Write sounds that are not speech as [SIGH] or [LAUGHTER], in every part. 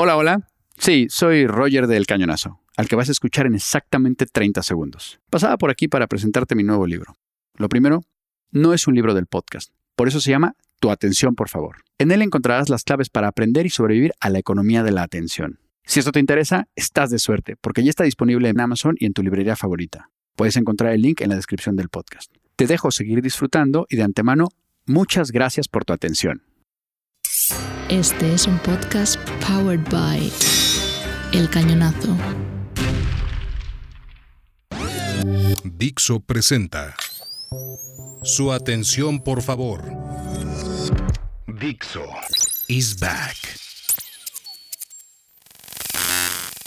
Hola, hola. Sí, soy Roger del Cañonazo, al que vas a escuchar en exactamente 30 segundos. Pasaba por aquí para presentarte mi nuevo libro. Lo primero, no es un libro del podcast, por eso se llama Tu atención, por favor. En él encontrarás las claves para aprender y sobrevivir a la economía de la atención. Si esto te interesa, estás de suerte, porque ya está disponible en Amazon y en tu librería favorita. Puedes encontrar el link en la descripción del podcast. Te dejo seguir disfrutando y de antemano, muchas gracias por tu atención. Este es un podcast powered by El Cañonazo. Dixo presenta. Su atención, por favor. Dixo is back.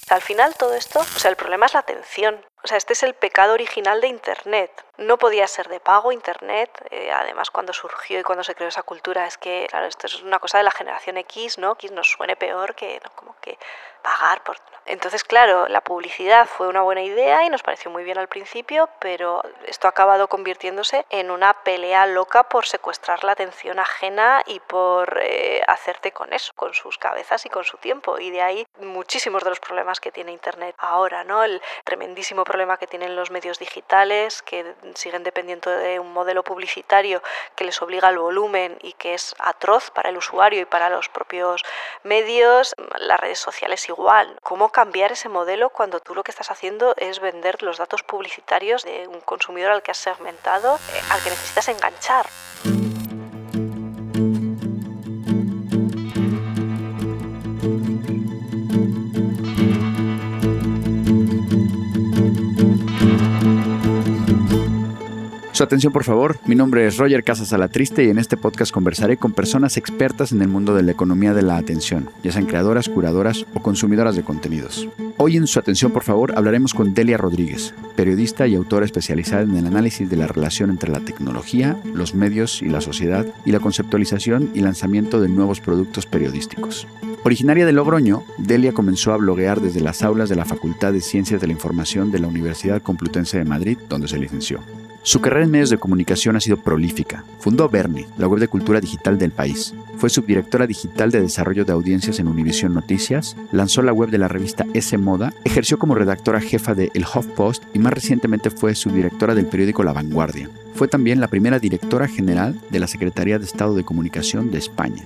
Al final todo esto, o sea, el problema es la atención. O sea, este es el pecado original de Internet. No podía ser de pago Internet. Eh, además, cuando surgió y cuando se creó esa cultura, es que, claro, esto es una cosa de la generación X, ¿no? X nos suene peor que, como que pagar por... Entonces, claro, la publicidad fue una buena idea y nos pareció muy bien al principio, pero esto ha acabado convirtiéndose en una pelea loca por secuestrar la atención ajena y por eh, hacerte con eso, con sus cabezas y con su tiempo. Y de ahí muchísimos de los problemas que tiene Internet ahora, ¿no? El tremendísimo problema que tienen los medios digitales, que siguen dependiendo de un modelo publicitario que les obliga al volumen y que es atroz para el usuario y para los propios medios, las redes sociales igual. ¿Cómo cambiar ese modelo cuando tú lo que estás haciendo es vender los datos publicitarios de un consumidor al que has segmentado, eh, al que necesitas enganchar? Su atención, por favor. Mi nombre es Roger Casas Alatriste y en este podcast conversaré con personas expertas en el mundo de la economía de la atención, ya sean creadoras, curadoras o consumidoras de contenidos. Hoy en Su atención, por favor, hablaremos con Delia Rodríguez, periodista y autora especializada en el análisis de la relación entre la tecnología, los medios y la sociedad y la conceptualización y lanzamiento de nuevos productos periodísticos. Originaria de Logroño, Delia comenzó a bloguear desde las aulas de la Facultad de Ciencias de la Información de la Universidad Complutense de Madrid, donde se licenció. Su carrera en medios de comunicación ha sido prolífica. Fundó Bernie, la web de cultura digital del país. Fue subdirectora digital de desarrollo de audiencias en Univision Noticias, lanzó la web de la revista S Moda, ejerció como redactora jefa de El HuffPost y más recientemente fue subdirectora del periódico La Vanguardia. Fue también la primera directora general de la Secretaría de Estado de Comunicación de España.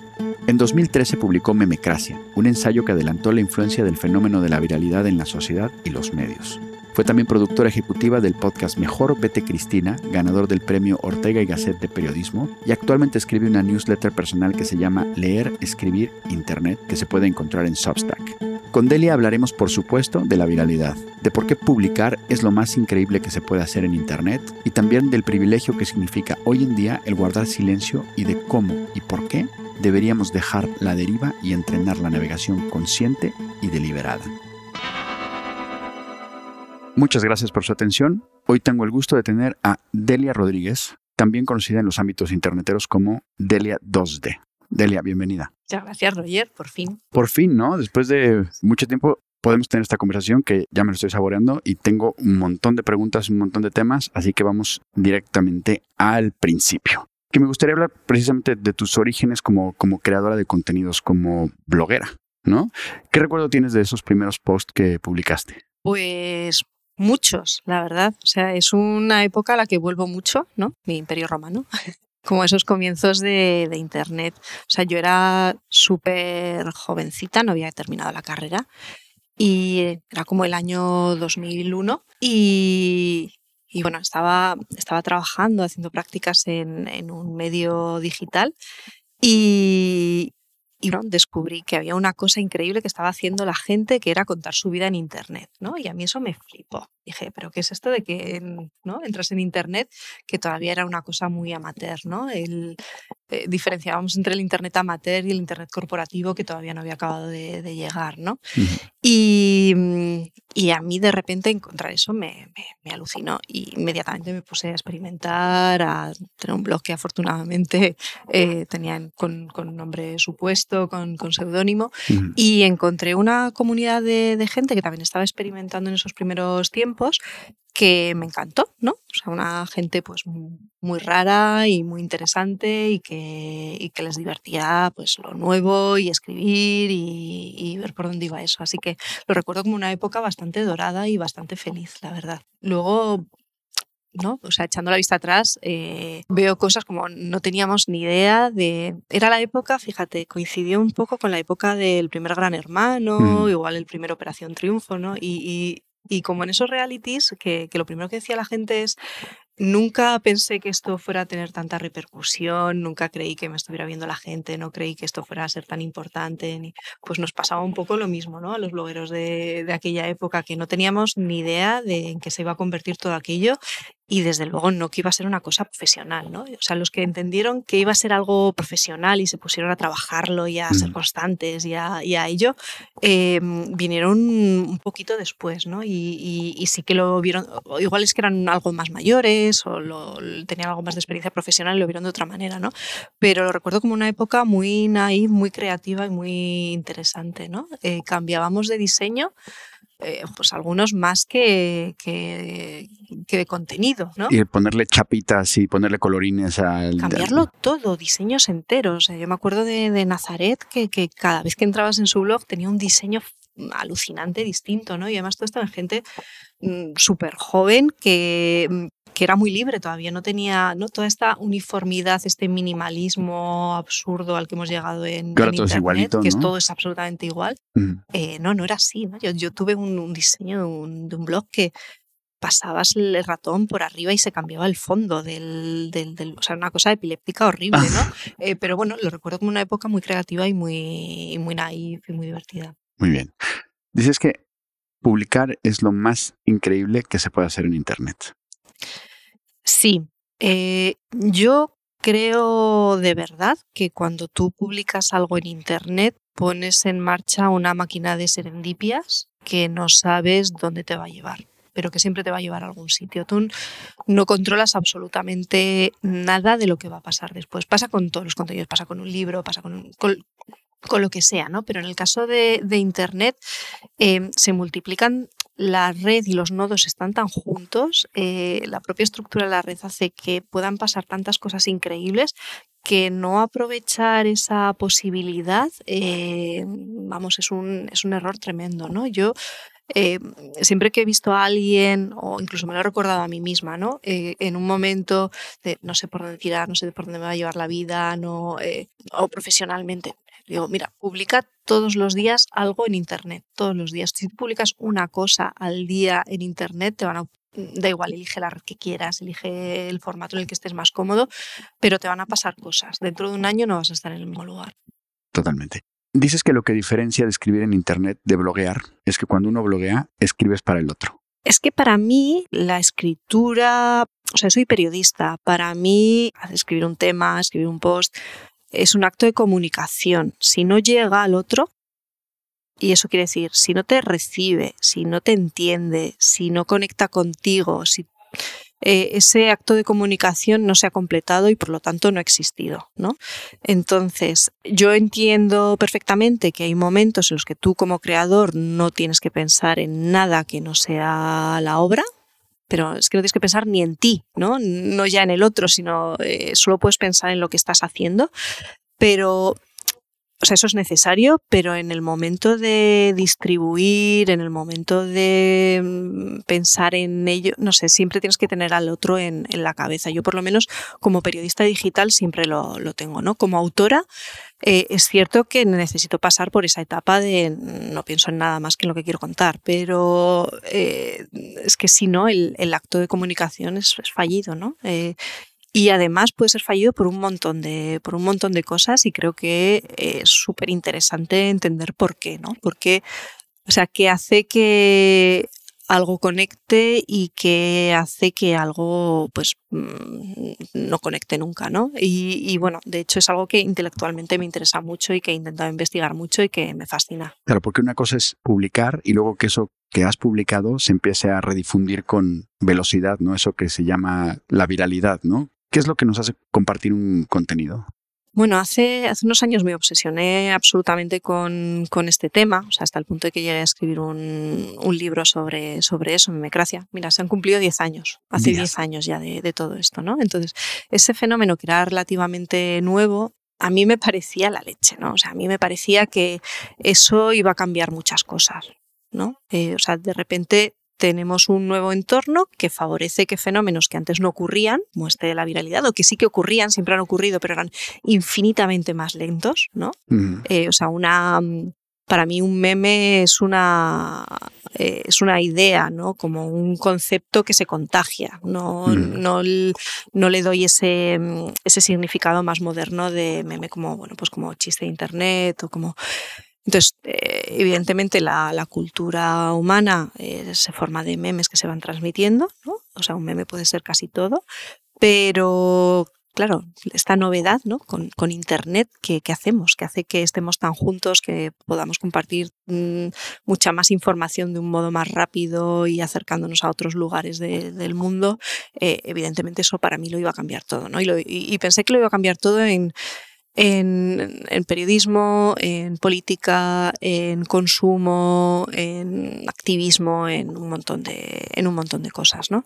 En 2013 publicó Memecracia, un ensayo que adelantó la influencia del fenómeno de la viralidad en la sociedad y los medios. Fue también productora ejecutiva del podcast Mejor Vete Cristina, ganador del premio Ortega y Gasset de Periodismo, y actualmente escribe una newsletter personal que se llama Leer, Escribir, Internet, que se puede encontrar en Substack. Con Delia hablaremos, por supuesto, de la viralidad, de por qué publicar es lo más increíble que se puede hacer en Internet y también del privilegio que significa hoy en día el guardar silencio y de cómo y por qué deberíamos dejar la deriva y entrenar la navegación consciente y deliberada. Muchas gracias por su atención. Hoy tengo el gusto de tener a Delia Rodríguez, también conocida en los ámbitos interneteros como Delia 2D. Delia, bienvenida. Muchas gracias, Roger, por fin. Por fin, ¿no? Después de mucho tiempo podemos tener esta conversación que ya me lo estoy saboreando y tengo un montón de preguntas, un montón de temas, así que vamos directamente al principio. Que me gustaría hablar precisamente de tus orígenes como, como creadora de contenidos, como bloguera, ¿no? ¿Qué recuerdo tienes de esos primeros posts que publicaste? Pues Muchos, la verdad. O sea, es una época a la que vuelvo mucho, ¿no? Mi imperio romano. [LAUGHS] Como esos comienzos de, Internet. O sea, yo era súper jovencita, no había terminado la carrera. Y era como el año 2001. Y, y bueno, estaba, estaba trabajando, haciendo prácticas en, en un medio digital. Y, y descubrí que había una cosa increíble que estaba haciendo la gente que era contar su vida en Internet, ¿no? Y a mí eso me flipó. Dije, pero ¿qué es esto de que ¿no? entras en Internet? Que todavía era una cosa muy amateur, ¿no? Eh, diferenciábamos entre el Internet amateur y el Internet corporativo que todavía no había acabado de, llegar, ¿no? y, mm, y, a mí de repente encontrar eso me, me, alucinó y inmediatamente me puse a experimentar, a tener un blog que afortunadamente eh, tenía con, con, nombre supuesto, con, con seudónimo, y encontré una comunidad de, de gente que también estaba experimentando en esos primeros tiempos que me encantó, ¿no? O sea, una gente pues muy rara y muy interesante y que, y que les divertía pues lo nuevo y escribir y, y, ver por dónde iba eso. Así que lo recuerdo como una época bastante dorada y bastante feliz, la verdad. Luego ¿no? O sea, echando la vista atrás, eh, veo cosas como no teníamos ni idea de... Era la época, fíjate, coincidió un poco con la época del primer Gran Hermano, igual el primer Operación Triunfo, ¿no? Y, y, como en esos realities, que, que, lo primero que decía la gente es, Nunca pensé que esto fuera a tener tanta repercusión, nunca creí que me estuviera viendo la gente, no creí que esto fuera a ser tan importante. Ni... Pues nos pasaba un poco lo mismo, ¿no? A los blogueros de, de aquella época, que no teníamos ni idea de en qué se iba a convertir todo aquello y desde luego no que iba a ser una cosa profesional, ¿no? O sea, los que entendieron que iba a ser algo profesional y se pusieron a trabajarlo y a ser mm. constantes y a, y a ello, eh, vinieron un poquito después, ¿no? Y, y, sí que lo vieron, igual es que eran algo más mayores o lo, tenían algo más de experiencia profesional y lo vieron de otra manera, ¿no? Pero lo recuerdo como una época muy naive, muy creativa y muy interesante, ¿no? Eh, cambiábamos de diseño eh, pues algunos más que, que, de contenido, ¿no? Y ponerle chapitas y ponerle colorines al... Cambiarlo todo, diseños enteros. Yo me acuerdo de, de Nazaret que, que, cada vez que entrabas en su blog tenía un diseño alucinante, distinto, ¿no? Y además todo esto en gente mm, súper joven que, mm, que era muy libre todavía, no tenía ¿no? toda esta uniformidad, este minimalismo absurdo al que hemos llegado en, Internet, que es todo es absolutamente igual. Eh, no, no era así. ¿no? Yo, yo, tuve un, diseño de un, de un, blog que pasabas el ratón por arriba y se cambiaba el fondo del, del, o sea, una cosa epiléptica horrible, ¿no? [LAUGHS] Eh, pero bueno, lo recuerdo como una época muy creativa y muy, muy naive y muy divertida. Muy bien. Dices que publicar es lo más increíble que se puede hacer en Internet. Sí, eh, yo creo de verdad que cuando tú publicas algo en Internet pones en marcha una máquina de serendipias que no sabes dónde te va a llevar pero que siempre te va a llevar a algún sitio. Tú no controlas absolutamente nada de lo que va a pasar después. Pasa con todos los contenidos, pasa con un libro, pasa con, con, lo que sea, ¿no? Pero en el caso de, Internet eh, se multiplican la red y los nodos están tan juntos, eh, la propia estructura de la red hace que puedan pasar tantas cosas increíbles que no aprovechar esa posibilidad, eh, vamos, es un, es un error tremendo, ¿no? Yo eh, siempre que he visto a alguien, o incluso me lo he recordado a mí misma, ¿no? en un momento de no sé por dónde tirar, no sé por dónde me va a llevar la vida, no, o profesionalmente, Digo, mira, publica todos los días algo en Internet, todos los días. Si publicas una cosa al día en Internet, te van a da igual, elige la red que quieras, elige el formato en el que estés más cómodo, pero te van a pasar cosas. Dentro de un año no vas a estar en el mismo lugar. Totalmente. Dices que lo que diferencia de escribir en Internet de bloguear es que cuando uno bloguea, escribes para el otro. Es que para mí la escritura, o sea, soy periodista, para mí escribir un tema, escribir un post, es un acto de comunicación. Si no llega al otro, y eso quiere decir, si no te recibe, si no te entiende, si no conecta contigo, si eh, ese acto de comunicación no se ha completado y por lo tanto no ha existido, ¿no? Entonces, yo entiendo perfectamente que hay momentos en los que tú como creador no tienes que pensar en nada que no sea la obra, pero es que no tienes que pensar ni en ti, ¿no? No ya en el otro, sino eh, solo puedes pensar en lo que estás haciendo. Pero, o sea, eso es necesario, pero en el momento de distribuir, en el momento de mm, pensar en ello, no sé, siempre tienes que tener al otro en, la cabeza. Yo, por lo menos, como periodista digital, siempre lo, lo tengo, ¿no? Como autora, eh, es cierto que necesito pasar por esa etapa de no pienso en nada más que en lo que quiero contar, pero eh, es que si no, el, acto de comunicación es, fallido, ¿no? Eh, y además puede ser fallido por un montón de, por un montón de cosas y creo que es súper interesante entender por qué, ¿no? Porque, o sea, qué hace que algo conecte y que hace que algo pues mm, no conecte nunca, ¿no? Y, bueno, de hecho es algo que intelectualmente me interesa mucho y que he intentado investigar mucho y que me fascina. Claro, porque una cosa es publicar y luego que eso que has publicado se empiece a redifundir con velocidad, ¿no? Eso que se llama la viralidad, ¿no? ¿Qué es lo que nos hace compartir un contenido? Bueno, hace, hace unos años me obsesioné absolutamente con, con, este tema, o sea, hasta el punto de que llegué a escribir un, un libro sobre, sobre eso, memecracia. Mira, se han cumplido 10 años, hace 10 años ya de, de, todo esto, ¿no? Entonces, ese fenómeno que era relativamente nuevo, a mí me parecía la leche, ¿no? O sea, a mí me parecía que eso iba a cambiar muchas cosas, ¿no? Eh, o sea, de repente tenemos un nuevo entorno que favorece que fenómenos que antes no ocurrían, como este de la viralidad, o que sí que ocurrían, siempre han ocurrido, pero eran infinitamente más lentos, ¿no? Eh, o sea, una para mí un meme es una eh, es una idea, ¿no? Como un concepto que se contagia. No, no, no, le doy ese, ese significado más moderno de meme como, bueno, pues como chiste de internet o como entonces, eh, evidentemente la, cultura humana eh, se forma de memes que se van transmitiendo, ¿no? O sea, un meme puede ser casi todo, pero claro, esta novedad ¿no? con, Internet que, que, hacemos, que hace que estemos tan juntos, que podamos compartir mmm, mucha más información de un modo más rápido y acercándonos a otros lugares de, del mundo, eh, evidentemente eso para mí lo iba a cambiar todo. ¿no? Y pensé que lo iba a cambiar todo en en, en, periodismo, en política, en consumo, en activismo, en un montón de, en un montón de cosas, ¿no?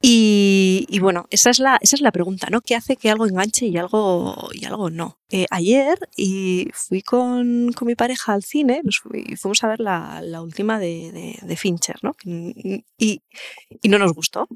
Y, y, bueno, esa es, la, esa es la pregunta, ¿no? ¿Qué hace que algo enganche y algo, y algo no? Eh, ayer y fui con, con, mi pareja al cine nos fui, fuimos a ver la, la última de, de, de, Fincher, ¿no? Y, y no nos gustó,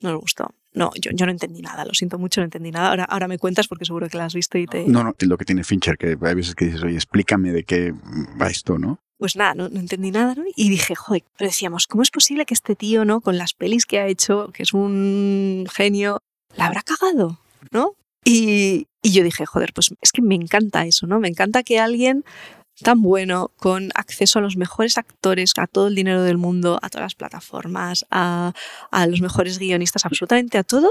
no nos gustó. No, yo, yo, no entendí nada, lo siento mucho, no entendí nada. Ahora, ahora me cuentas porque seguro que la has visto y te... No, no, lo que tiene Fincher, que hay veces que dices, oye, explícame de qué va esto, ¿no? Pues nada, no, no entendí nada, ¿no? Y dije, joder, pero decíamos, ¿cómo es posible que este tío, ¿no? Con las pelis que ha hecho, que es un genio, la habrá cagado, ¿no? Y, y yo dije, joder, pues es que me encanta eso, ¿no? Me encanta que alguien tan bueno, con acceso a los mejores actores, a todo el dinero del mundo, a todas las plataformas, a, los mejores guionistas, absolutamente a todo,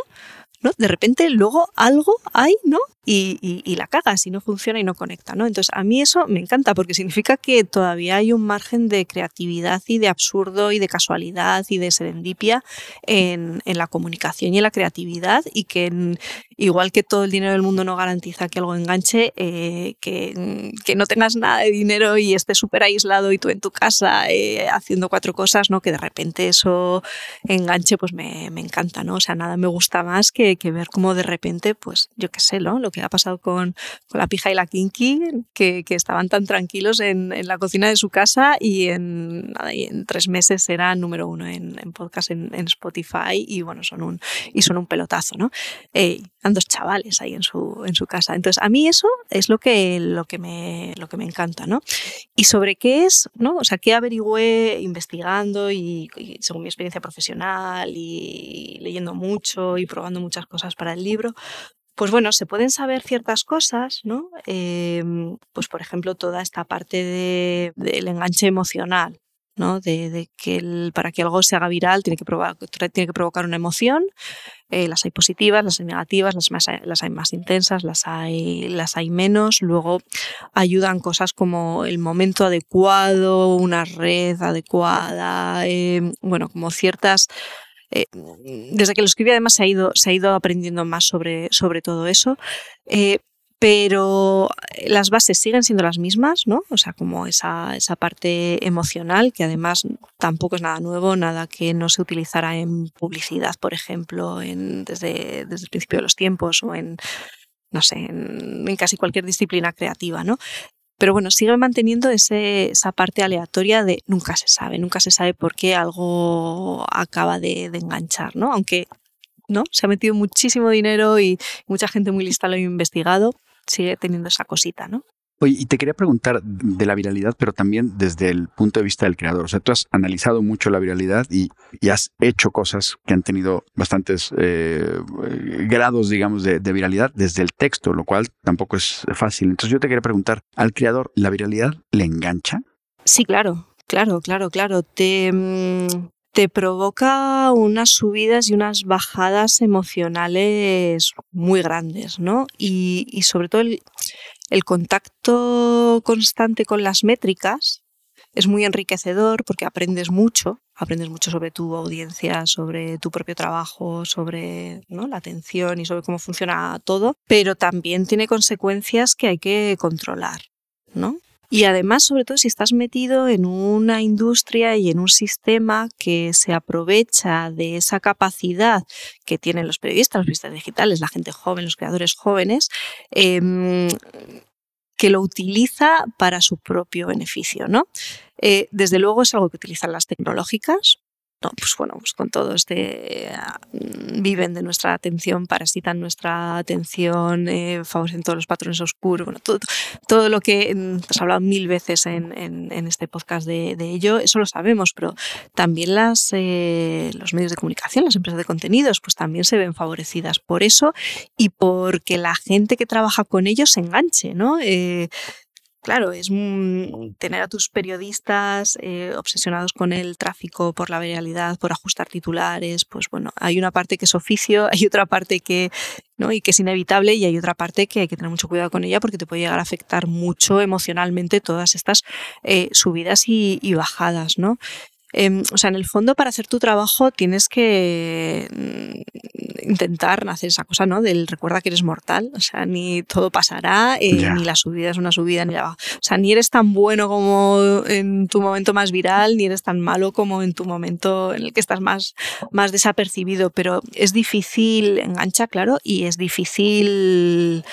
¿no? De repente luego algo hay, ¿no? Y, y, la cagas y no funciona y no conecta, ¿no? Entonces a mí eso me encanta porque significa que todavía hay un margen de creatividad y de absurdo y de casualidad y de serendipia en, en la comunicación y en la creatividad y que igual que todo el dinero del mundo no garantiza que algo enganche, eh, que, que, no tengas nada de dinero y estés súper aislado y tú en tu casa eh, haciendo cuatro cosas, ¿no? Que de repente eso enganche, pues me, me encanta, ¿no? O sea, nada me gusta más que, que ver cómo de repente, pues yo qué sé, ¿no? Lo que ha pasado con, con la pija y la kinky, que, que estaban tan tranquilos en, en, la cocina de su casa y en, nada, y en tres meses eran número uno en, en podcast en, Spotify y bueno, son un, y son un pelotazo, ¿no? Eh, dos chavales ahí en su, en su casa. Entonces, a mí eso es lo que, lo que, me, lo que me encanta, ¿no? Y sobre qué es, ¿no? O sea, qué averigüé investigando y, y según mi experiencia profesional y leyendo mucho y probando muchas cosas para el libro, pues bueno, se pueden saber ciertas cosas, ¿no? Eh, pues por ejemplo, toda esta parte del de, de enganche emocional, ¿no? De, de, que el, para que algo se haga viral tiene que, provocar, tiene que provocar una emoción. Eh, las hay positivas, las hay negativas, las, más, las hay más intensas, las hay, las hay menos. Luego ayudan cosas como el momento adecuado, una red adecuada, eh, bueno, como ciertas eh, desde que lo escribí además se ha ido, se ha ido aprendiendo más sobre, sobre todo eso. Eh, pero las bases siguen siendo las mismas, ¿no? O sea, como esa, esa parte emocional, que además tampoco es nada nuevo, nada que no se utilizara en publicidad, por ejemplo, en, desde, desde el principio de los tiempos o en, no sé, en, en casi cualquier disciplina creativa, ¿no? Pero bueno, sigue manteniendo esa parte aleatoria de nunca se sabe, nunca se sabe por qué algo acaba de, de enganchar, ¿no? Aunque no se ha metido muchísimo dinero y mucha gente muy lista lo ha investigado, sigue teniendo esa cosita, ¿no? Oye, y te quería preguntar de la viralidad, pero también desde el punto de vista del creador. O sea, tú has analizado mucho la viralidad y, y has hecho cosas que han tenido bastantes eh, grados, digamos, de, de, viralidad desde el texto, lo cual tampoco es fácil. Entonces yo te quería preguntar, ¿al creador la viralidad le engancha? Sí, claro, claro, claro, claro. Te, mm, te provoca unas subidas y unas bajadas emocionales muy grandes, ¿no? Y, y sobre todo el, el contacto constante con las métricas es muy enriquecedor porque aprendes mucho, aprendes mucho sobre tu audiencia, sobre tu propio trabajo, sobre ¿no? la atención y sobre cómo funciona todo, pero también tiene consecuencias que hay que controlar, ¿no? Y además, sobre todo, si estás metido en una industria y en un sistema que se aprovecha de esa capacidad que tienen los periodistas, los periodistas digitales, la gente joven, los creadores jóvenes, em, que lo utiliza para su propio beneficio, ¿no? Eh, desde luego es algo que utilizan las tecnológicas, no, pues bueno, pues con todo este mm, viven de nuestra atención, parasitan nuestra atención, eh, favorecen todos los patrones oscuros, bueno, todo, todo lo que mm, has hablado mil veces en, este podcast de, de, ello, eso lo sabemos, pero también las, eh, los medios de comunicación, las empresas de contenidos, pues también se ven favorecidas por eso y porque la gente que trabaja con ellos se enganche, ¿no? Eh, Claro, es tener a tus periodistas eh, obsesionados con el tráfico por la viralidad, por ajustar titulares, pues bueno, hay una parte que es oficio, [LAUGHS] hay otra parte que, ¿no? y que es inevitable y hay otra parte que hay que tener mucho cuidado con ella porque te puede llegar a afectar mucho emocionalmente todas estas eh, subidas y, y bajadas, ¿no? Em, o sea, en el fondo, para hacer tu trabajo tienes que mm, intentar hacer esa cosa, ¿no? Del recuerda que eres mortal. O sea, ni todo pasará, eh, ni la subida es una subida, ni la baja. O sea, ni eres tan bueno como en tu momento más viral, ni eres tan malo como en tu momento en el que estás más, más desapercibido. Pero es difícil, engancha, claro, y es difícil,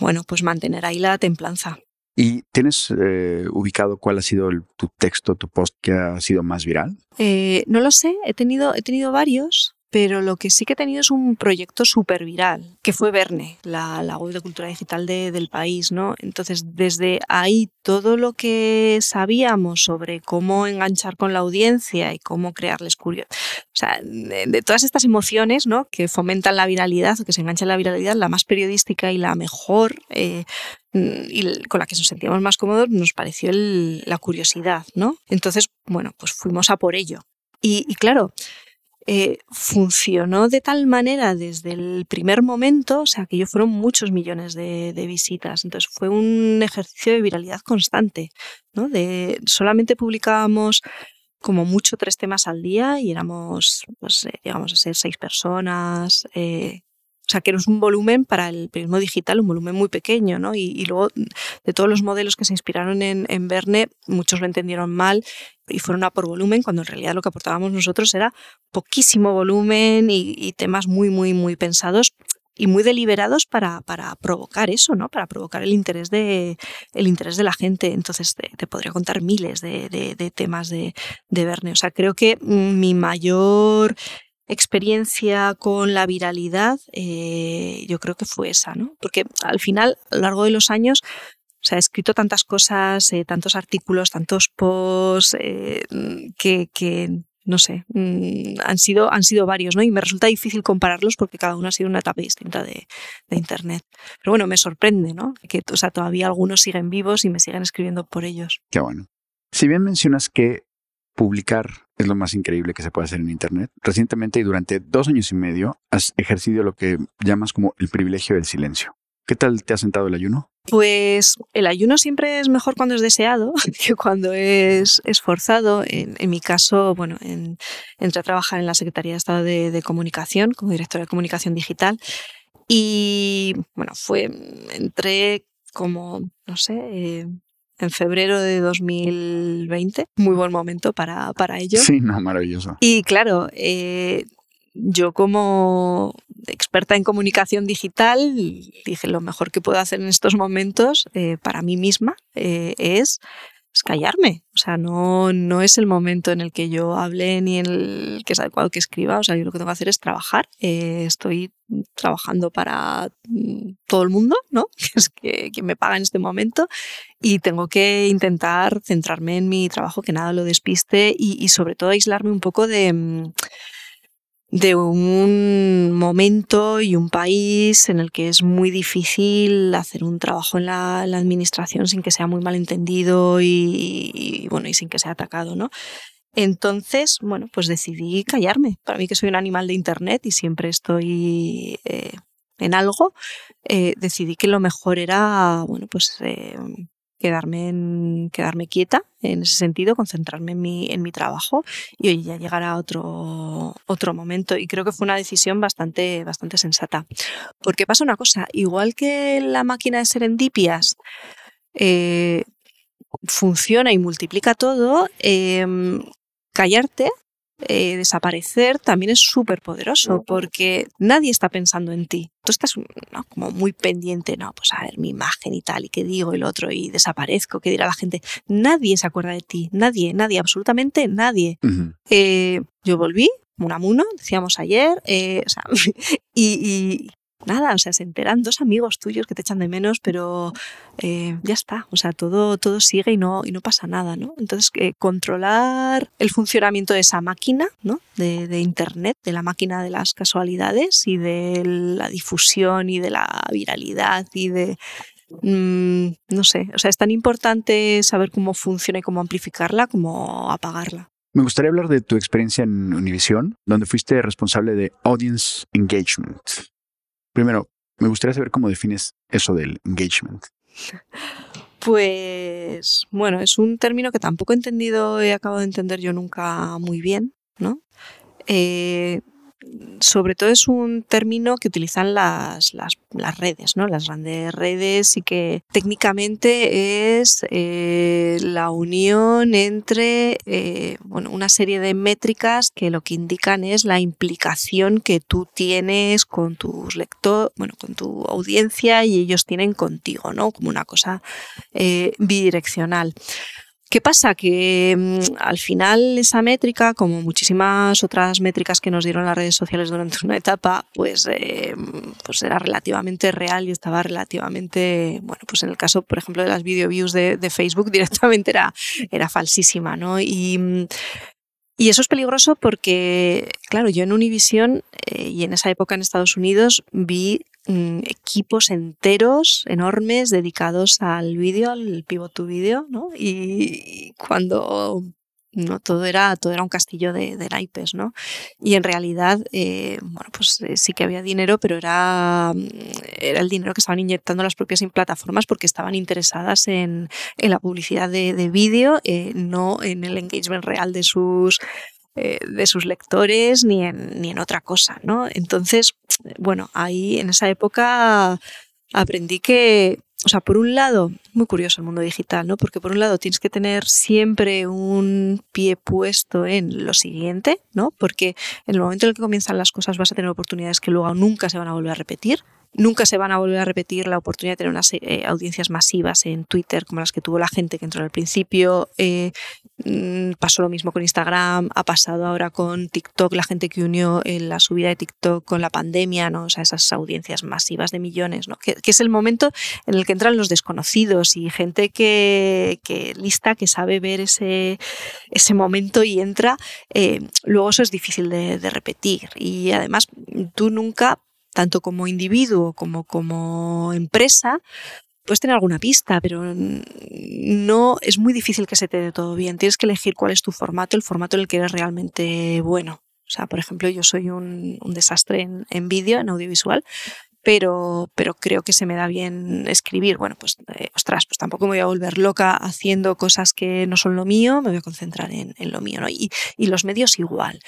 bueno, pues mantener ahí la templanza. ¿Y tienes eh, ubicado cuál ha sido tu texto, tu post que ha sido más viral? Eh, no lo sé, he tenido, he tenido varios pero lo que sí que he tenido es un proyecto súper viral, que fue Verne, la, la web de cultura digital del país, ¿no? Entonces, desde ahí, todo lo que sabíamos sobre cómo enganchar con la audiencia y cómo crearles curiosidad, o sea, de, todas estas emociones, ¿no? Que fomentan la viralidad o que se enganchan la viralidad, la más periodística y la mejor, eh, y con la que nos sentíamos más cómodos, nos pareció la curiosidad, ¿no? Entonces, bueno, pues fuimos a por ello. Y, y claro, eh, funcionó de tal manera desde el primer momento, o sea, que yo fueron muchos millones de, visitas. Entonces fue un ejercicio de viralidad constante, ¿no? De, solamente publicábamos como mucho tres temas al día y éramos, pues, eh, llegamos a ser seis personas, eh, o sea, que era un volumen para el periodismo digital, un volumen muy pequeño, ¿no? Y, luego, de todos los modelos que se inspiraron en, en, Verne, muchos lo entendieron mal y fueron a por volumen, cuando en realidad lo que aportábamos nosotros era poquísimo volumen y, temas muy, muy, muy pensados y muy deliberados para, para, provocar eso, ¿no? Para provocar el interés de, el interés de la gente. Entonces, te, podría contar miles de, de, de temas de, de Verne. O sea, creo que mi mayor experiencia con la viralidad, eh, yo creo que fue esa, ¿no? Porque al final, a lo largo de los años, o sea, he escrito tantas cosas, eh, tantos artículos, tantos posts, eh, que, que, no sé, mm, han sido, han sido varios, ¿no? Y me resulta difícil compararlos porque cada uno ha sido una etapa distinta de, de Internet. Pero bueno, me sorprende, ¿no? Que o sea, todavía algunos siguen vivos y me siguen escribiendo por ellos. Qué bueno. Si bien mencionas que publicar es lo más increíble que se puede hacer en Internet. Recientemente y durante dos años y medio has ejercido lo que llamas como el privilegio del silencio. ¿Qué tal te ha sentado el ayuno? Pues el ayuno siempre es mejor cuando es deseado [LAUGHS] que cuando es esforzado. En, mi caso, bueno, entré a trabajar en la Secretaría de Estado de, Comunicación como directora de Comunicación Digital y, bueno, fue, entré como, no sé, eh, en febrero de 2020. Muy buen momento para, para ello. Sí, no, maravilloso. Y claro, eh, yo como experta en comunicación digital dije lo mejor que puedo hacer en estos momentos eh, para mí misma eh, es es callarme. O sea, no, no es el momento en el que yo hable ni en el que es adecuado que escriba. O sea, yo lo que tengo que hacer es trabajar. Eh, estoy trabajando para mm, todo el mundo, ¿no? [LAUGHS] Es que, que me paga en este momento. Y tengo que intentar centrarme en mi trabajo, que nada lo despiste y, y sobre todo aislarme un poco de mm, de un momento y un país en el que es muy difícil hacer un trabajo en la, administración sin que sea muy malentendido y, y, bueno y sin que sea atacado, ¿no? Entonces, bueno, pues decidí callarme. Para mí que soy un animal de internet y siempre estoy eh, en algo, eh, decidí que lo mejor era, bueno, pues eh, quedarme, en, quedarme quieta en ese sentido, concentrarme en mi, en mi trabajo y oye, ya llegará otro, otro momento. Y creo que fue una decisión bastante, bastante sensata. Porque pasa una cosa, igual que la máquina de serendipias eh, funciona y multiplica todo, em, callarte eh, desaparecer también es súper poderoso porque nadie está pensando en ti. Tú estás como muy pendiente, no, pues a ver mi imagen y tal, y qué digo el otro, y desaparezco, qué dirá la gente. Nadie se acuerda de ti, nadie, nadie, absolutamente nadie. Eh, yo volví, Munamuno, decíamos ayer, eh, [LAUGHS] y, nada, o sea, se enteran dos amigos tuyos que te echan de menos, pero eh, ya está, o sea, todo, todo sigue y no, y no pasa nada, ¿no? Entonces, eh, controlar el funcionamiento de esa máquina, ¿no? De, Internet, de la máquina de las casualidades y de la difusión y de la viralidad y de... Mm, no sé, o sea, es tan importante saber cómo funciona y cómo amplificarla como apagarla. Me gustaría hablar de tu experiencia en Univision, donde fuiste responsable de Audience Engagement. Primero, me gustaría saber cómo defines eso del engagement. Pues bueno, es un término que tampoco he entendido, he acabado de entender yo nunca muy bien, ¿no? Eh, sobre todo es un término que utilizan las, las, redes, ¿no? las grandes redes y que técnicamente es eh, la unión entre eh, bueno, una serie de métricas que lo que indican es la implicación que tú tienes con tus lectores, bueno, con tu audiencia y ellos tienen contigo, ¿no? como una cosa eh, bidireccional. ¿Qué pasa? Que mm, al final esa métrica, como muchísimas otras métricas que nos dieron las redes sociales durante una etapa, pues, eh, pues era relativamente real y estaba relativamente, bueno, pues en el caso, por ejemplo, de las video views de, Facebook, [LAUGHS] directamente era, era falsísima, ¿no? Y, eso es peligroso porque, claro, yo en Univision eh, y en esa época en Estados Unidos vi Mm, equipos enteros enormes dedicados al vídeo, al pivot to video, ¿no? Y cuando no todo era todo era un castillo de, naipes no y en realidad eh, bueno pues eh, sí que había dinero pero era mm, era el dinero que estaban inyectando las propias plataformas porque estaban interesadas en, la publicidad de, vídeo eh, no en el engagement real de sus eh, de sus lectores ni en, ni en otra cosa, ¿no? Entonces, bueno, ahí en esa época aprendí que, o sea, por un lado, muy curioso el mundo digital, ¿no? Porque por un lado tienes que tener siempre un pie puesto en lo siguiente, ¿no? Porque en el momento en el que comienzan las cosas vas a tener oportunidades que luego nunca se van a volver a repetir nunca se van a volver a repetir la oportunidad de tener unas eh, audiencias masivas en Twitter como las que tuvo la gente que entró al principio. Eh, pasó lo mismo con Instagram, ha pasado ahora con TikTok, la gente que unió en la subida de TikTok con la pandemia, ¿no? O sea, esas audiencias masivas de millones, ¿no? Que, es el momento en el que entran los desconocidos y gente que, que lista, que sabe ver ese, ese momento y entra. Eh, luego eso es difícil de, de repetir. Y además, tú nunca tanto como individuo como como empresa, puedes tener alguna pista, pero no es muy difícil que se te dé todo bien. Tienes que elegir cuál es tu formato, el formato en el que eres realmente bueno. O sea, por ejemplo, yo soy un, desastre en, en vídeo, en audiovisual, pero, pero creo que se me da bien escribir. Bueno, pues, eh, ostras, pues tampoco me voy a volver loca haciendo cosas que no son lo mío, me voy a concentrar en, en lo mío, ¿no? Y, y, los medios igual.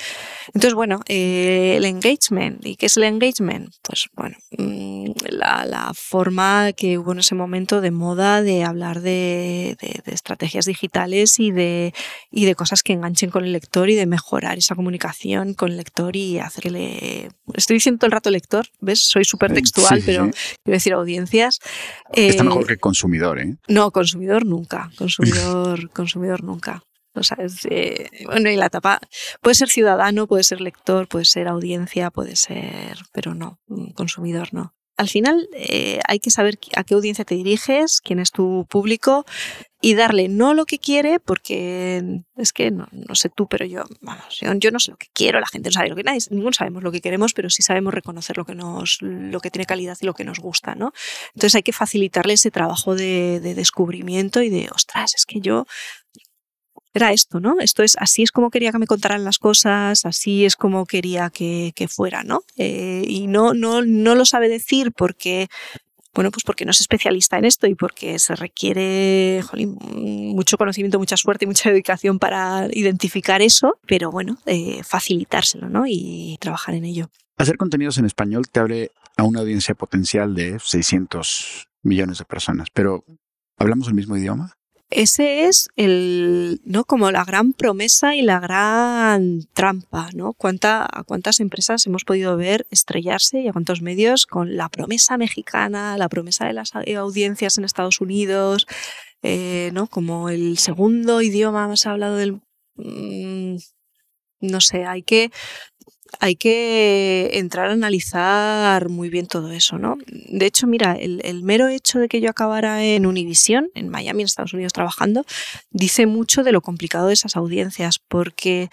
Entonces, bueno, eh, el engagement. ¿Y qué es el engagement? Pues, bueno, mm, la, la, forma que hubo en ese momento de moda de hablar de, de, de, estrategias digitales y de, y de cosas que enganchen con el lector y de mejorar esa comunicación con el lector y hacerle... Estoy diciendo todo el rato lector, ¿ves? Soy súper textual, pero quiero decir audiencias. Está mejor eh, que consumidor, ¿eh? No, consumidor nunca. Consumidor, [LAUGHS] consumidor nunca. O sea, bueno, y la etapa puede ser ciudadano, puede ser lector, puede ser audiencia, puede ser, pero no, consumidor no al final eh, hay que saber a qué audiencia te diriges, quién es tu público y darle no lo que quiere, porque es que no, sé tú, pero yo, vamos, yo, no sé lo que quiero, la gente no sabe lo que nadie, ninguno sabemos lo que queremos, pero sí sabemos reconocer lo que nos, lo que tiene calidad y lo que nos gusta, ¿no? Entonces hay que facilitarle ese trabajo de, de descubrimiento y de, ostras, es que yo era esto, ¿no? Esto es, así es como quería que me contaran las cosas, así es como quería que, que fuera, ¿no? Eh, y no, no, no lo sabe decir porque bueno, pues porque no es especialista en esto y porque se requiere mucho conocimiento, mucha suerte y mucha dedicación para identificar eso, pero bueno, eh, facilitárselo ¿no? y trabajar en ello. Hacer contenidos en español te abre a una audiencia potencial de 600 millones de personas, pero ¿hablamos el mismo idioma? Ese es el, ¿no? Como la gran promesa y la gran trampa, ¿no? ¿Cuánta, a cuántas empresas hemos podido ver estrellarse y a cuántos medios con la promesa mexicana, la promesa de las audiencias en Estados Unidos, eh, ¿no? Como el segundo idioma más hablado del, mm, no sé, hay que hay que entrar a analizar muy bien todo eso, ¿no? De hecho, mira, el, mero hecho de que yo acabara en Univision, en Miami, en Estados Unidos, trabajando, dice mucho de lo complicado de esas audiencias, porque,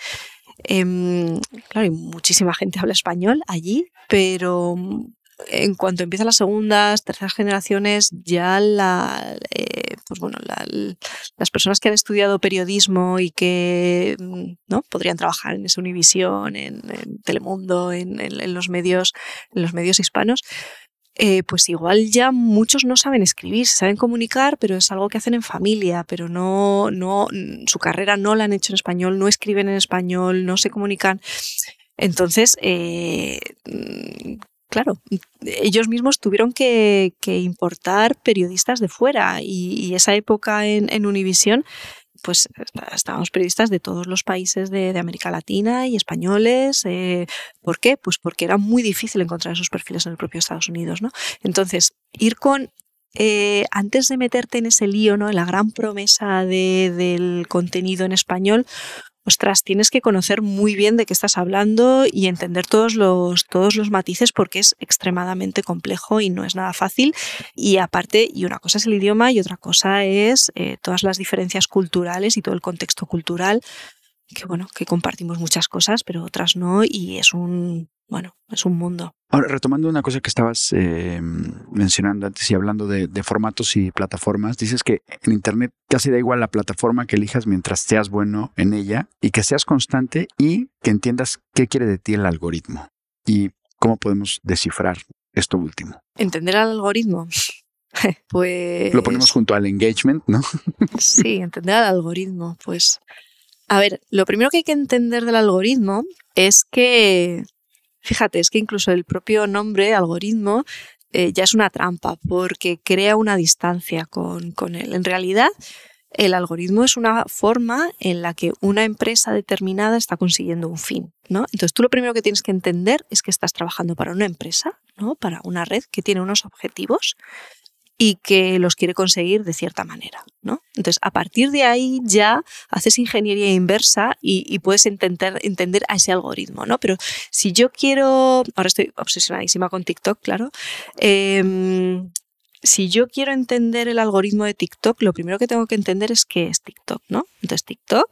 em, claro, muchísima gente habla español allí, pero en cuanto empiezan las segundas, terceras generaciones, ya la, eh, pues bueno, las personas que han estudiado periodismo y que mm, ¿no? podrían trabajar en esa Univisión, en, Telemundo, en, los medios, los medios hispanos, eh, pues igual ya muchos no saben escribir, saben comunicar, pero es algo que hacen en familia, pero no, no, su carrera no la han hecho en español, no escriben en español, no se comunican. Entonces, eh, claro, ellos mismos tuvieron que, importar periodistas de fuera y, esa época en, Univisión pues estábamos periodistas de todos los países de, América Latina y españoles. Eh, ¿Por qué? Pues porque era muy difícil encontrar esos perfiles en el propio Estados Unidos, ¿no? Entonces, ir con eh, antes de meterte en ese lío, ¿no? En la gran promesa del contenido en español, ostras, tienes que conocer muy bien de qué estás hablando y entender todos los, todos los matices porque es extremadamente complejo y no es nada fácil. Y aparte, y una cosa es el idioma y otra cosa es eh, todas las diferencias culturales y todo el contexto cultural que bueno, que compartimos muchas cosas, pero otras no, y es un, bueno, es un mundo. Ahora, retomando una cosa que estabas eh, mencionando antes y hablando de, formatos y plataformas, dices que en Internet casi da igual la plataforma que elijas mientras seas bueno en ella y que seas constante y que entiendas qué quiere de ti el algoritmo y cómo podemos descifrar esto último. Entender al algoritmo. [LAUGHS] pues... Lo ponemos junto al engagement, ¿no? sí, entender al algoritmo. Pues, a ver, lo primero que hay que entender del algoritmo es que Fíjate, es que incluso el propio nombre, algoritmo, eh, ya es una trampa porque crea una distancia con, con él. En realidad, el algoritmo es una forma en la que una empresa determinada está consiguiendo un fin, ¿no? Entonces tú lo primero que tienes que entender es que estás trabajando para una empresa, ¿no? Para una red que tiene unos objetivos y que los quiere conseguir de cierta manera. ¿no? Entonces, a partir de ahí ya haces ingeniería inversa y, puedes entender, entender a ese algoritmo. ¿no? Pero si yo quiero, ahora estoy obsesionadísima con TikTok, claro, em, si yo quiero entender el algoritmo de TikTok, lo primero que tengo que entender es qué es TikTok. ¿no? Entonces, TikTok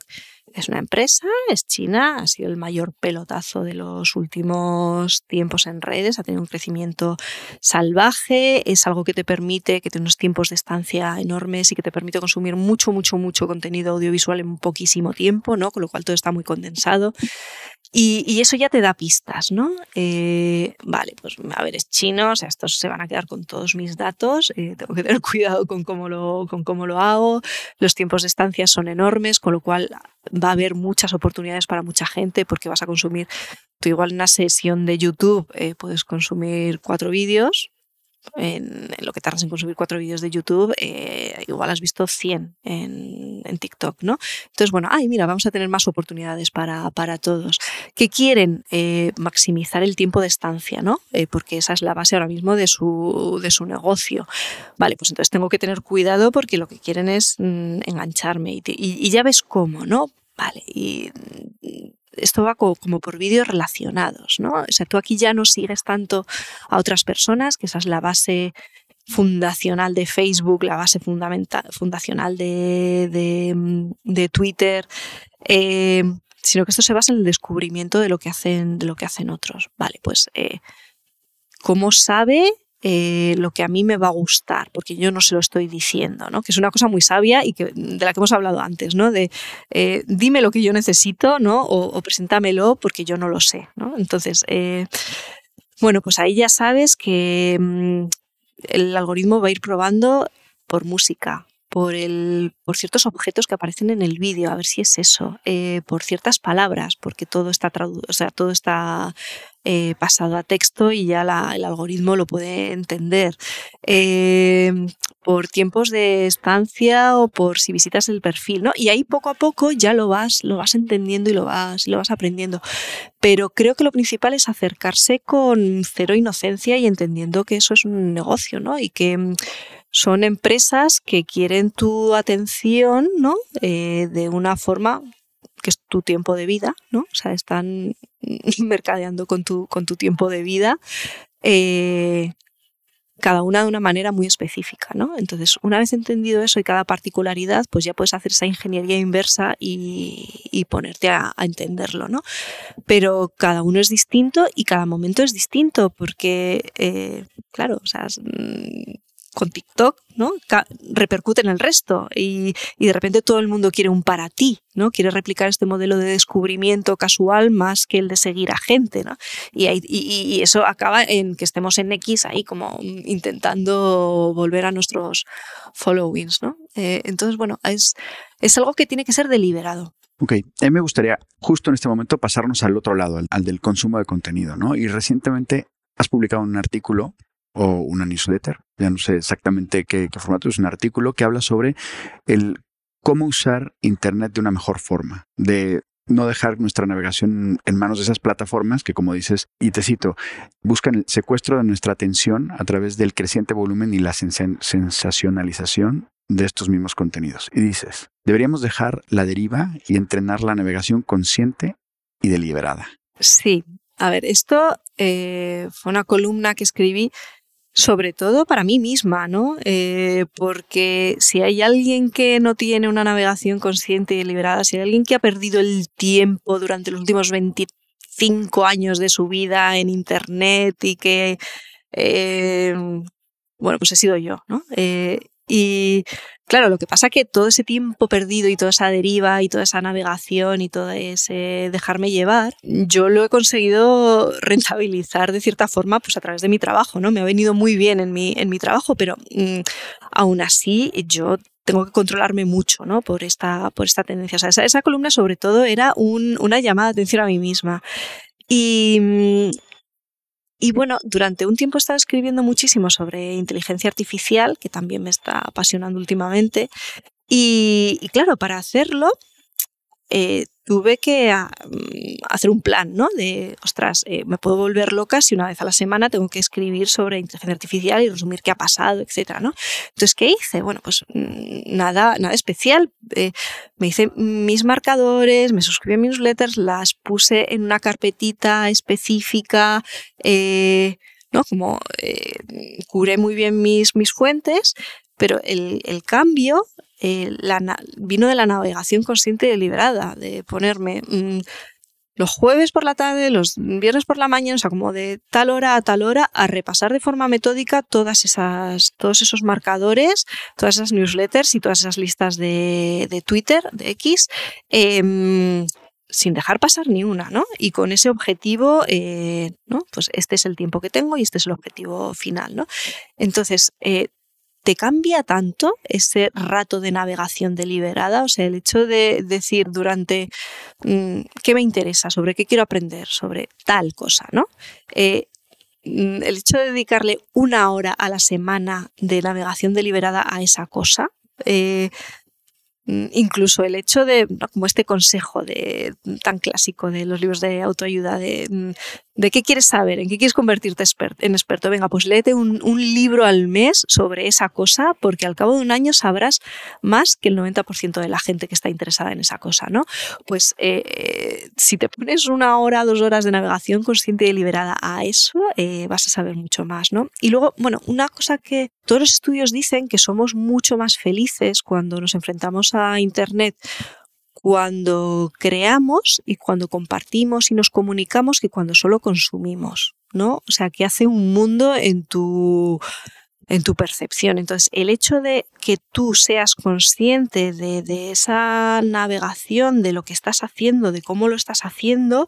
es una empresa, es China, ha sido el mayor pelotazo de los últimos tiempos en redes, ha tenido un crecimiento salvaje, es algo que te permite, que tiene unos tiempos de estancia enormes y que te permite consumir mucho, mucho, mucho contenido audiovisual en poquísimo tiempo, ¿no? Con lo cual todo está muy condensado. Y, eso ya te da pistas, ¿no? Eh, vale, pues a ver, es chino, o sea, estos se van a quedar con todos mis datos, eh, tengo que tener [LAUGHS] cuidado con cómo, lo, con cómo lo hago, los tiempos de estancia son enormes, con lo cual va a haber muchas oportunidades para mucha gente porque vas a consumir, tú igual en una sesión de YouTube eh, puedes consumir cuatro vídeos, en, lo que tardas en consumir cuatro vídeos de YouTube, eh, igual has visto 100 en, TikTok, ¿no? Entonces, bueno, ay, mira, vamos a tener más oportunidades para, para todos. Que quieren eh, maximizar el tiempo de estancia, ¿no? Eh, porque esa es la base ahora mismo de su, de su negocio. Vale, pues entonces tengo que tener cuidado porque lo que quieren es mm, engancharme y, y, ya ves cómo, ¿no? Vale, y esto va como, por vídeos relacionados, ¿no? O sea, tú aquí ya no sigues tanto a otras personas, que esa es la base fundacional de Facebook, la base fundacional de, Twitter, eh, sino que esto se basa en el descubrimiento de lo que hacen, de lo que hacen otros. Vale, pues, eh, ¿cómo sabe eh, lo que a mí me va a gustar, porque yo no se lo estoy diciendo, ¿no? Que es una cosa muy sabia y que, de la que hemos hablado antes, ¿no? De eh, dime lo que yo necesito, ¿no? O, preséntamelo porque yo no lo sé, ¿no? Entonces, eh, bueno, pues ahí ya sabes que mm, el algoritmo va a ir probando por música, por, el, por ciertos objetos que aparecen en el vídeo, a ver si es eso, eh, por ciertas palabras, porque todo está, o sea, todo está eh, pasado a texto y ya el algoritmo lo puede entender. Eh, por tiempos de estancia o por si visitas el perfil, ¿no? Y ahí poco a poco ya lo vas, lo vas entendiendo y lo vas, lo vas aprendiendo. Pero creo que lo principal es acercarse con cero inocencia y entendiendo que eso es un negocio, ¿no? Y que son empresas que quieren tu atención, ¿no? Eh, de una forma que es tu tiempo de vida, ¿no? O sea, están [LAUGHS] mercadeando con tu, con tu tiempo de vida, eh, cada una de una manera muy específica, ¿no? Entonces, una vez entendido eso y cada particularidad, pues ya puedes hacer esa ingeniería inversa y, ponerte a, entenderlo, ¿no? Pero cada uno es distinto y cada momento es distinto, porque, eh, claro, o sea, con TikTok, ¿no? repercute en el resto y, de repente todo el mundo quiere un para ti, ¿no? Quiere replicar este modelo de descubrimiento casual más que el de seguir a gente, ¿no? Y, eso acaba en que estemos en X ahí como intentando volver a nuestros followings, ¿no? Eh, entonces, bueno, es, es algo que tiene que ser deliberado. Ok, a mí me gustaría justo en este momento pasarnos al otro lado, al, al del consumo de contenido, ¿no? Y recientemente has publicado un artículo o una newsletter, ya no sé exactamente qué, formato, es un artículo que habla sobre el cómo usar Internet de una mejor forma, de no dejar nuestra navegación en manos de esas plataformas que, como dices, y te cito, buscan el secuestro de nuestra atención a través del creciente volumen y la sensacionalización de estos mismos contenidos. Y dices, deberíamos dejar la deriva y entrenar la navegación consciente y deliberada. Sí, a ver, esto eh, fue una columna que escribí sobre todo para mí misma, ¿no? Eh, porque si hay alguien que no tiene una navegación consciente y deliberada, si hay alguien que ha perdido el tiempo durante los últimos 25 años de su vida en Internet y que, eh, bueno, pues he sido yo, ¿no? Eh, y claro, lo que pasa es que todo ese tiempo perdido y toda esa deriva y toda esa navegación y todo ese dejarme llevar, yo lo he conseguido rentabilizar de cierta forma pues a través de mi trabajo, ¿no? Me ha venido muy bien en mi, en mi trabajo, pero mm, aún así yo tengo que controlarme mucho ¿no? por, esta, por esta tendencia. O esa, esa columna sobre todo era un, una llamada de atención a mí misma. Y, mm, y bueno, durante un tiempo he estado escribiendo muchísimo sobre inteligencia artificial, que también me está apasionando últimamente. Y, claro, para hacerlo eh, tuve que ah, mm, hacer un plan, ¿no? De, ostras, eh, me puedo volver loca si una vez a la semana tengo que escribir sobre inteligencia artificial y resumir qué ha pasado, etcétera, ¿no? Entonces, ¿qué hice? Bueno, pues mm, nada, nada especial. Eh, me hice mis marcadores, me suscribí a mis newsletters, las puse en una carpetita específica, ¿no? Como curé muy bien mis, mis fuentes, pero el, el cambio eh, vino de la navegación consciente y deliberada, de ponerme mm, los jueves por la tarde, los viernes por la mañana, o sea, como de tal hora a tal hora, a repasar de forma metódica todas esas, todos esos marcadores, todas esas newsletters y todas esas listas de, Twitter, de X. Em, sin dejar pasar ni una, ¿no? Y con ese objetivo, eh, ¿no? Pues este es el tiempo que tengo y este es el objetivo final, ¿no? Entonces, eh, ¿Te cambia tanto ese rato de navegación deliberada? O sea, el hecho de decir durante mm, qué me interesa, sobre qué quiero aprender, sobre tal cosa, ¿no? Eh, mm, el hecho de dedicarle una hora a la semana de navegación deliberada a esa cosa, eh, mm, incluso el hecho de, como este consejo de, tan clásico de los libros de autoayuda, de ¿De qué quieres saber? ¿En qué quieres convertirte en experto? Venga, pues léete un, libro al mes sobre esa cosa, porque al cabo de un año sabrás más que el 90% de la gente que está interesada en esa cosa, ¿no? Pues eh, si te pones una hora, dos horas de navegación consciente y deliberada a eso, eh, vas a saber mucho más, ¿no? Y luego, bueno, una cosa que todos los estudios dicen que somos mucho más felices cuando nos enfrentamos a Internet cuando creamos y cuando compartimos y nos comunicamos que cuando solo consumimos, ¿no? O sea, que hace un mundo en tu en tu percepción. Entonces, el hecho de que tú seas consciente de, esa navegación, de lo que estás haciendo, de cómo lo estás haciendo,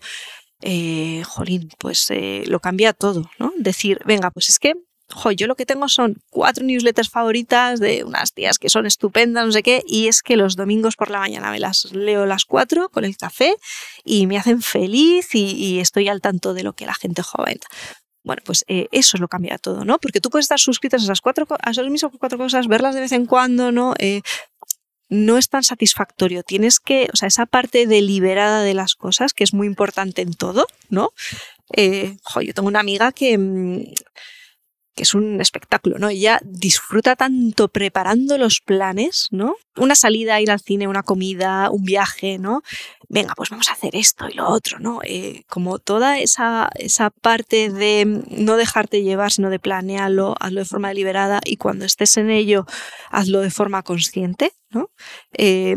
eh, jolín, pues eh, lo cambia todo, ¿no? Decir, venga, pues es que jo, yo lo que tengo son cuatro newsletters favoritas de unas tías que son estupendas, no sé qué, y es que los domingos por la mañana me las leo las cuatro con el café y me hacen feliz y, estoy al tanto de lo que la gente joven. Bueno, pues eh, eso es lo cambia todo, ¿no? Porque tú puedes estar suscritas a esas cuatro, a esas mismas cuatro cosas, verlas de vez en cuando, ¿no? Eh, no es tan satisfactorio. Tienes que, o sea, esa parte deliberada de las cosas, que es muy importante en todo, ¿no? Eh, yo tengo una amiga que, mm, que es un espectáculo, ¿no? Ella disfruta tanto preparando los planes, ¿no? Una salida, ir al cine, una comida, un viaje, ¿no? Venga, pues vamos a hacer esto y lo otro, ¿no? Eh, como toda esa, esa parte de no dejarte llevar, sino de planearlo, hazlo de forma deliberada y cuando estés en ello, hazlo de forma consciente, ¿no? Eh,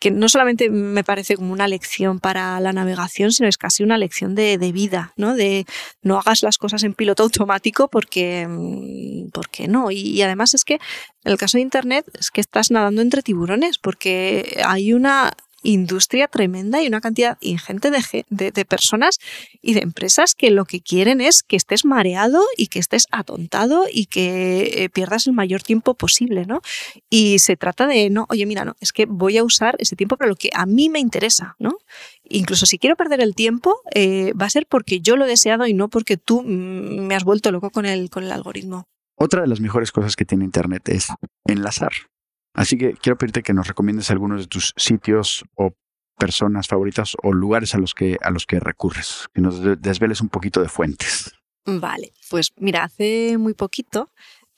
que no solamente me parece como una lección para la navegación, sino es casi una lección de, vida, ¿no? De no hagas las cosas en piloto automático porque, mm, porque no. Y, además es que en el caso de Internet es que estás nadando entre tiburones porque hay una industria tremenda y una cantidad ingente de, de, personas y de empresas que lo que quieren es que estés mareado y que estés atontado y que eh, pierdas el mayor tiempo posible, ¿no? Y se trata de, no, oye, mira, no, es que voy a usar ese tiempo para lo que a mí me interesa, ¿no? Incluso si quiero perder el tiempo, eh, va a ser porque yo lo he deseado y no porque tú me has vuelto loco con el, con el algoritmo. Otra de las mejores cosas que tiene Internet es enlazar. Así que quiero pedirte que nos recomiendes algunos de tus sitios o personas favoritas o lugares a los que, a los que recurres, que nos desveles un poquito de fuentes. Vale, pues mira, hace muy poquito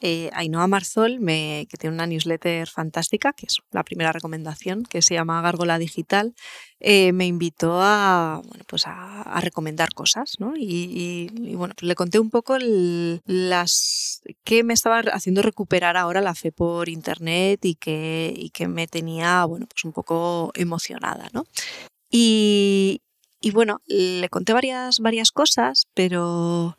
eh, Ainhoa Marzol, que tiene una newsletter fantástica, que es la primera recomendación, que se llama Gárgola Digital, eh, me invitó a, bueno, pues a, recomendar cosas, ¿no? Y, bueno, pues le conté un poco las que me estaba haciendo recuperar ahora la fe por internet y que, y que me tenía, bueno, pues un poco emocionada, ¿no? Y, y bueno, le conté varias, varias cosas, pero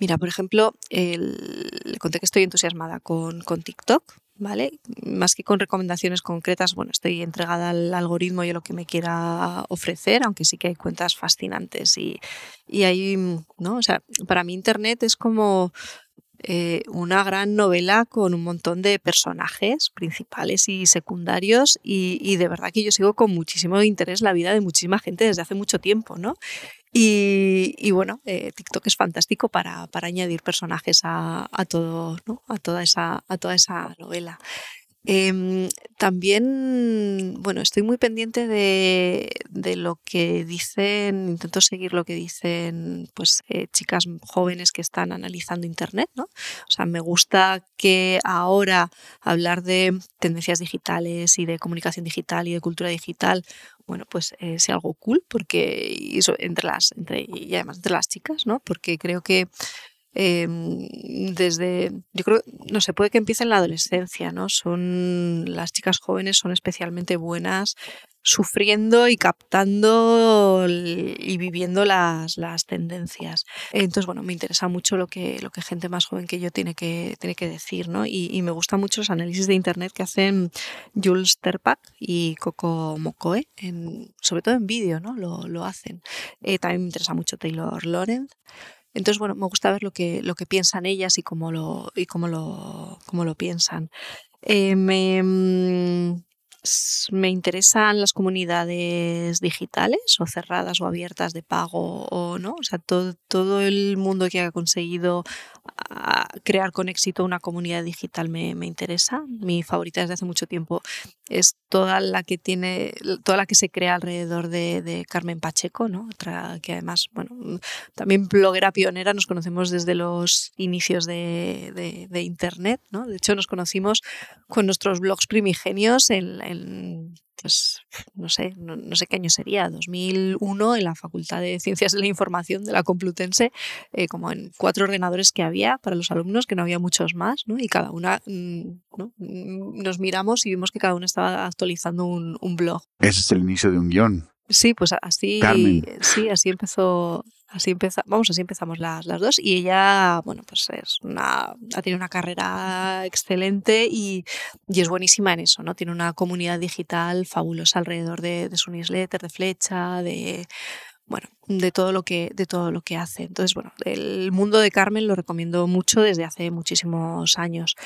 Mira, por ejemplo, le conté que estoy entusiasmada con, con, TikTok, ¿vale? Más que con recomendaciones concretas, bueno, estoy entregada al algoritmo y a lo que me quiera ofrecer, aunque sí que hay cuentas fascinantes y, y ahí, ¿no? O sea, para mí Internet es como eh, una gran novela con un montón de personajes principales y secundarios y, y, de verdad que yo sigo con muchísimo interés la vida de muchísima gente desde hace mucho tiempo, ¿no? Y, bueno, eh, TikTok es fantástico para, para añadir personajes a, a todo, ¿no? a, toda esa, a toda esa novela. Em, también, bueno, estoy muy pendiente de, de, lo que dicen, intento seguir lo que dicen pues eh, chicas jóvenes que están analizando Internet, ¿no? O sea, me gusta que ahora hablar de tendencias digitales y de comunicación digital y de cultura digital, bueno, pues eh, sea algo cool, porque eso, entre las, entre, y además entre las chicas, ¿no? Porque creo que Em, desde, yo creo, no sé, puede que empiece en la adolescencia, ¿no? Son, las chicas jóvenes son especialmente buenas sufriendo y captando y viviendo las, las tendencias. Entonces, bueno, me interesa mucho lo que, lo que gente más joven que yo tiene que, tiene que decir, ¿no? Y, y me gustan mucho los análisis de Internet que hacen Jules Terpak y Coco Mokoe, en, sobre todo en vídeo, ¿no? Lo, lo hacen. Eh, también me interesa mucho Taylor Lorenz. Entonces, bueno, me gusta ver lo que, lo que piensan ellas y cómo lo, y cómo lo, cómo lo piensan. Eh, mm, me interesan las comunidades digitales o cerradas o abiertas de pago o no, o sea, todo, todo el mundo que ha conseguido ah, crear con éxito una comunidad digital me, me, interesa. Mi favorita desde hace mucho tiempo es toda la que tiene, toda la que se crea alrededor de, de Carmen Pacheco, ¿no? Otra que además, bueno, también bloguera pionera, nos conocemos desde los inicios de, de, de internet, ¿no? De hecho, nos conocimos con nuestros blogs primigenios en, pues, no sé, no, sé qué año sería, 2001, en la Facultad de Ciencias de la Información de la Complutense, eh, como en cuatro ordenadores que había para los alumnos, que no había muchos más, ¿no? Y cada una, mm, ¿no? Mm, nos miramos y vimos que cada una estaba actualizando un, un blog. Ese es el inicio de un guion. Sí, pues así, sí, así empezó, así empezamos, vamos, así empezamos las, las dos y ella, bueno, pues es una, ha tenido una carrera excelente y, y, es buenísima en eso, ¿no? Tiene una comunidad digital fabulosa alrededor de, de su newsletter, de flecha, de, bueno, de todo lo que de todo lo que hace. Entonces, bueno, el mundo de Carmen lo recomiendo mucho desde hace muchísimos años.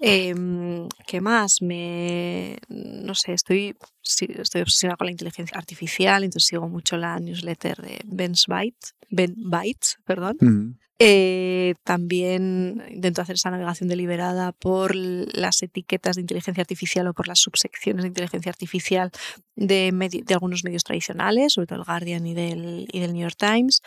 Em, ¿Qué más? Me, no sé, estoy, estoy obsesionada con la inteligencia artificial, entonces sigo mucho la newsletter de Ben Bytes, ben Bytes perdón. Eh, también intento hacer esa navegación deliberada por las etiquetas de inteligencia artificial o por las subsecciones de inteligencia artificial de, de algunos medios tradicionales, sobre todo el Guardian y del, y del New York Times.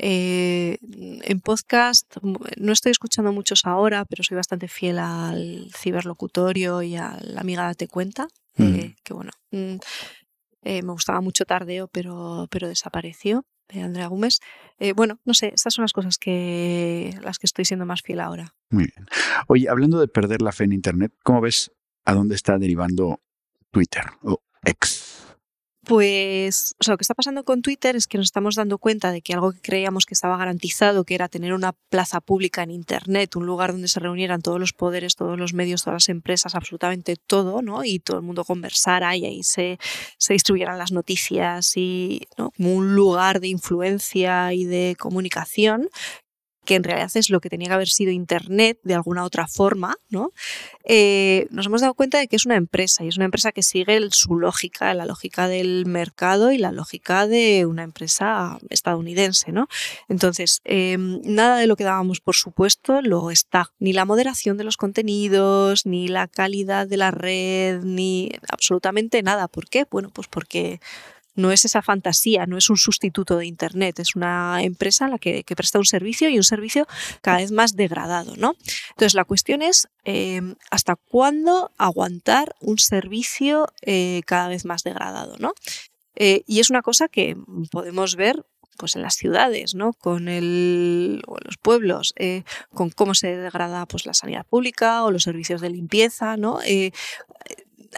Eh, en podcast no estoy escuchando muchos ahora, pero soy bastante fiel al ciberlocutorio y a la amiga Date Cuenta, eh, que bueno, mm, me gustaba mucho Tardeo, pero, pero desapareció de Andrea Gómez. Eh, bueno, no sé, estas son las cosas que las que estoy siendo más fiel ahora. Muy bien. Oye, hablando de perder la fe en Internet, ¿cómo ves a dónde está derivando Twitter o X? Pues, o sea, lo que está pasando con Twitter es que nos estamos dando cuenta de que algo que creíamos que estaba garantizado, que era tener una plaza pública en Internet, un lugar donde se reunieran todos los poderes, todos los medios, todas las empresas, absolutamente todo, ¿no? Y todo el mundo conversara y ahí se, se distribuyeran las noticias y, ¿no? Como un lugar de influencia y de comunicación, que en realidad es lo que tenía que haber sido Internet de alguna otra forma, ¿no? Eh, nos hemos dado cuenta de que es una empresa y es una empresa que sigue su lógica, la lógica del mercado y la lógica de una empresa estadounidense, ¿no? Entonces, em, nada de lo que dábamos por supuesto lo está, ni la moderación de los contenidos, ni la calidad de la red, ni absolutamente nada. ¿Por qué? Bueno, pues porque no es esa fantasía, no es un sustituto de Internet, es una empresa la que, presta un servicio y un servicio cada vez más degradado. ¿no? Entonces, la cuestión es em, hasta cuándo aguantar un servicio eh, cada vez más degradado. ¿no? Eh, y es una cosa que podemos ver pues en las ciudades, ¿no? Con el, o en los pueblos, eh, con cómo se degrada pues, la sanidad pública o los servicios de limpieza, ¿no?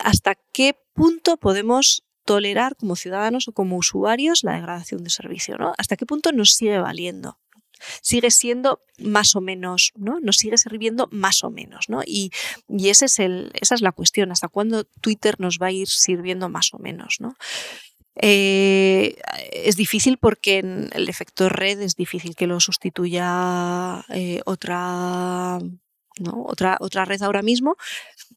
hasta qué punto podemos tolerar como ciudadanos o como usuarios la degradación de servicio, ¿no? ¿Hasta qué punto nos sigue valiendo? sigue siendo más o menos, ¿no? Nos sigue sirviendo más o menos, ¿no? Y, ese es el, esa es la cuestión, ¿hasta cuándo Twitter nos va a ir sirviendo más o menos, ¿no? Eh, es difícil porque en el efecto red es difícil que lo sustituya eh, otra, otra, otra red ahora mismo,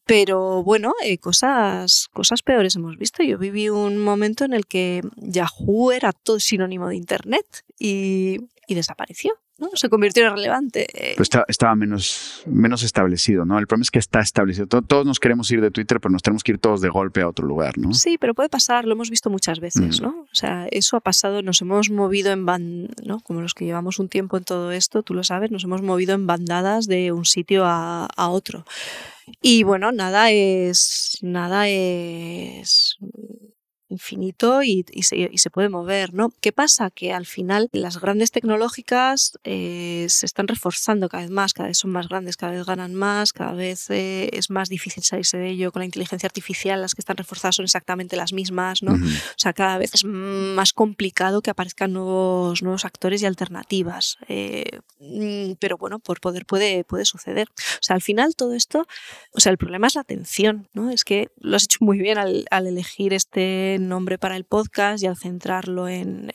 pero bueno, eh, cosas, cosas peores hemos visto. Yo viví un momento en el que Yahoo era todo sinónimo de Internet y, desapareció. ¿No? Se convirtió en relevante. Pues estaba menos, menos establecido, ¿no? El problema es que está establecido. Todos nos queremos ir de Twitter, pero nos tenemos que ir todos de golpe a otro lugar, ¿no? Sí, pero puede pasar, lo hemos visto muchas veces, mm. ¿no? O sea, eso ha pasado, nos hemos movido en bandadas, ¿no? Como los que llevamos un tiempo en todo esto, tú lo sabes, nos hemos movido en bandadas de un sitio a, a otro. Y bueno, nada es, nada es infinito y, se, puede mover, ¿no? ¿Qué pasa? Que al final las grandes tecnológicas eh, se están reforzando cada vez más, cada vez son más grandes, cada vez ganan más, cada vez eh, es más difícil salirse de ello con la inteligencia artificial, las que están reforzadas son exactamente las mismas, ¿no? O sea, cada vez es más complicado que aparezcan nuevos, nuevos actores y alternativas. Eh, mm, pero bueno, por poder puede, puede suceder. O sea, al final todo esto, o sea, el problema es la atención, ¿no? Es que lo has hecho muy bien al, al elegir este nombre para el podcast y al centrarlo en,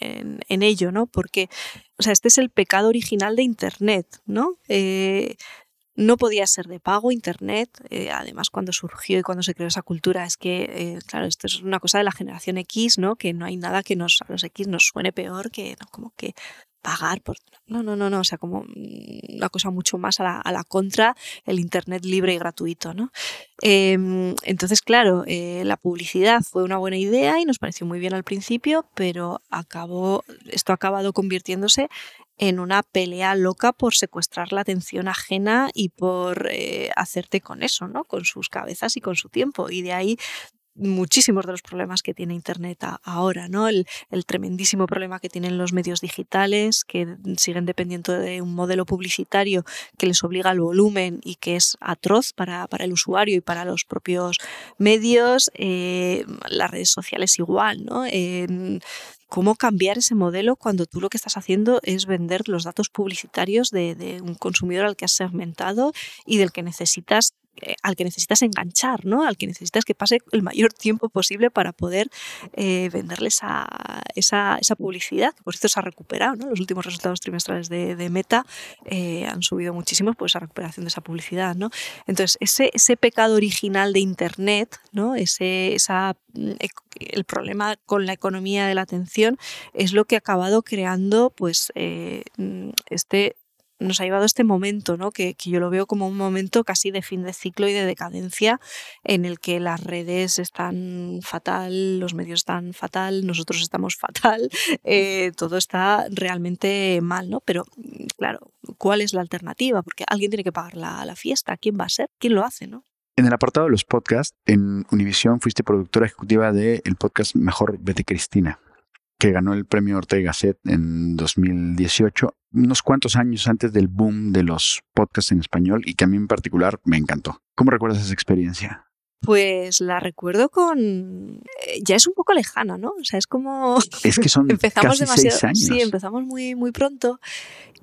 ello, ¿no? Porque, o sea, este es el pecado original de Internet, ¿no? Eh, no podía ser de pago Internet, eh, además cuando surgió y cuando se creó esa cultura es que, eh, claro, esto es una cosa de la generación X, ¿no? Que no hay nada que nos, a los X nos suene peor que, como que pagar por... No, no, no, no, o sea, como una cosa mucho más a la, a la contra, el Internet libre y gratuito, ¿no? Em, entonces, claro, eh, la publicidad fue una buena idea y nos pareció muy bien al principio, pero acabó, esto ha acabado convirtiéndose en una pelea loca por secuestrar la atención ajena y por eh, hacerte con eso, ¿no? Con sus cabezas y con su tiempo. Y de ahí muchísimos de los problemas que tiene Internet ahora, ¿no? El, tremendísimo problema que tienen los medios digitales, que siguen dependiendo de un modelo publicitario que les obliga al volumen y que es atroz para, el usuario y para los propios medios. Eh, las redes sociales igual, ¿no? cómo cambiar ese modelo cuando tú lo que estás haciendo es vender los datos publicitarios de, un consumidor al que has segmentado y del que necesitas eh, al que necesitas enganchar, ¿no? Al que necesitas que pase el mayor tiempo posible para poder eh, venderles esa, esa, publicidad, que por cierto se ha recuperado, ¿no? Los últimos resultados trimestrales de, Meta eh, han subido muchísimo por esa recuperación de esa publicidad, ¿no? Entonces, ese, ese pecado original de Internet, ¿no? Ese, esa, mm, el problema con la economía de la atención es lo que ha acabado creando, pues, mm, este nos ha llevado este momento, ¿no? Que, yo lo veo como un momento casi de fin de ciclo y de decadencia en el que las redes están fatal, los medios están fatal, nosotros estamos fatal, [LAUGHS] eh, todo está realmente mal, ¿no? Pero claro, ¿cuál es la alternativa? Porque alguien tiene que pagar la, la fiesta, ¿quién va a ser? ¿Quién lo hace, no? En el apartado de los podcasts, en Univision fuiste productora ejecutiva del podcast Mejor Vete Cristina que ganó el premio Ortega Gasset en 2018, unos cuantos años antes del boom de los podcasts en español y que a mí en particular me encantó. ¿Cómo recuerdas esa experiencia? Pues la recuerdo con. Eh, ya es un poco lejana, ¿no? O sea, es como. Es que son [LAUGHS] empezamos casi demasiado... seis años. Sí, empezamos muy, muy pronto.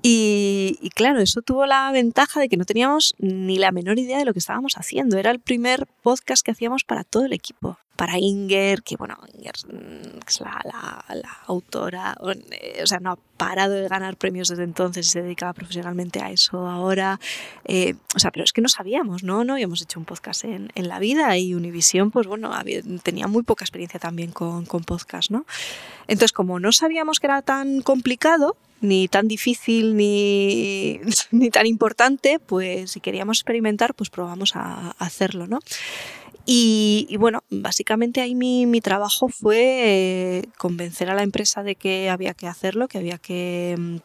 Y, y, claro, eso tuvo la ventaja de que no teníamos ni la menor idea de lo que estábamos haciendo. Era el primer podcast que hacíamos para todo el equipo para Inger, que bueno, Inger mm, es la, autora, eh, o sea, no ha parado de ganar premios desde entonces y se dedicaba profesionalmente a eso ahora. Eh, o sea, pero es que no sabíamos, ¿no? No habíamos hecho un podcast en, la vida y Univision, pues bueno, tenía muy poca experiencia también con, con podcast, ¿no? Entonces, como no sabíamos que era tan complicado, ni tan difícil ni, [LAUGHS] ni, tan importante, pues si queríamos experimentar, pues probamos a hacerlo, ¿no? Y, bueno, básicamente ahí mi, mi trabajo fue eh, convencer a la empresa de que había que hacerlo, que había que mm,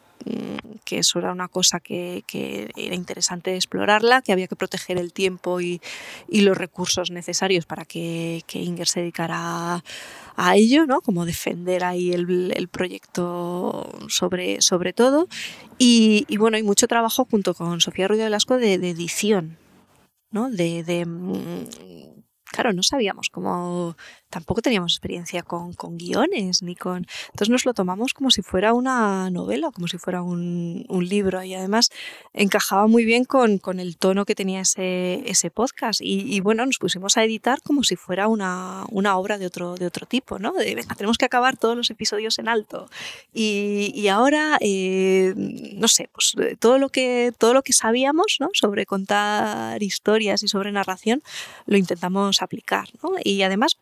que eso era una cosa que, que, era interesante explorarla, que había que proteger el tiempo y, y los recursos necesarios para que, que, Inger se dedicara a ello, ¿no? como defender ahí el, el proyecto sobre, sobre todo. Y, bueno, hay mucho trabajo junto con Sofía Ruido Velasco de, edición, ¿no? de, de mm, claro, no sabíamos cómo, tampoco teníamos experiencia con, con, guiones ni con... Entonces nos lo tomamos como si fuera una novela, como si fuera un, un libro y además encajaba muy bien con, con el tono que tenía ese, ese podcast y, y, bueno, nos pusimos a editar como si fuera una, una obra de otro, de otro tipo, ¿no? De, venga, tenemos que acabar todos los episodios en alto y, y ahora, eh, no sé, pues eh, todo lo que, todo lo que sabíamos ¿no? sobre contar historias y sobre narración lo intentamos aplicar, ¿no? Y además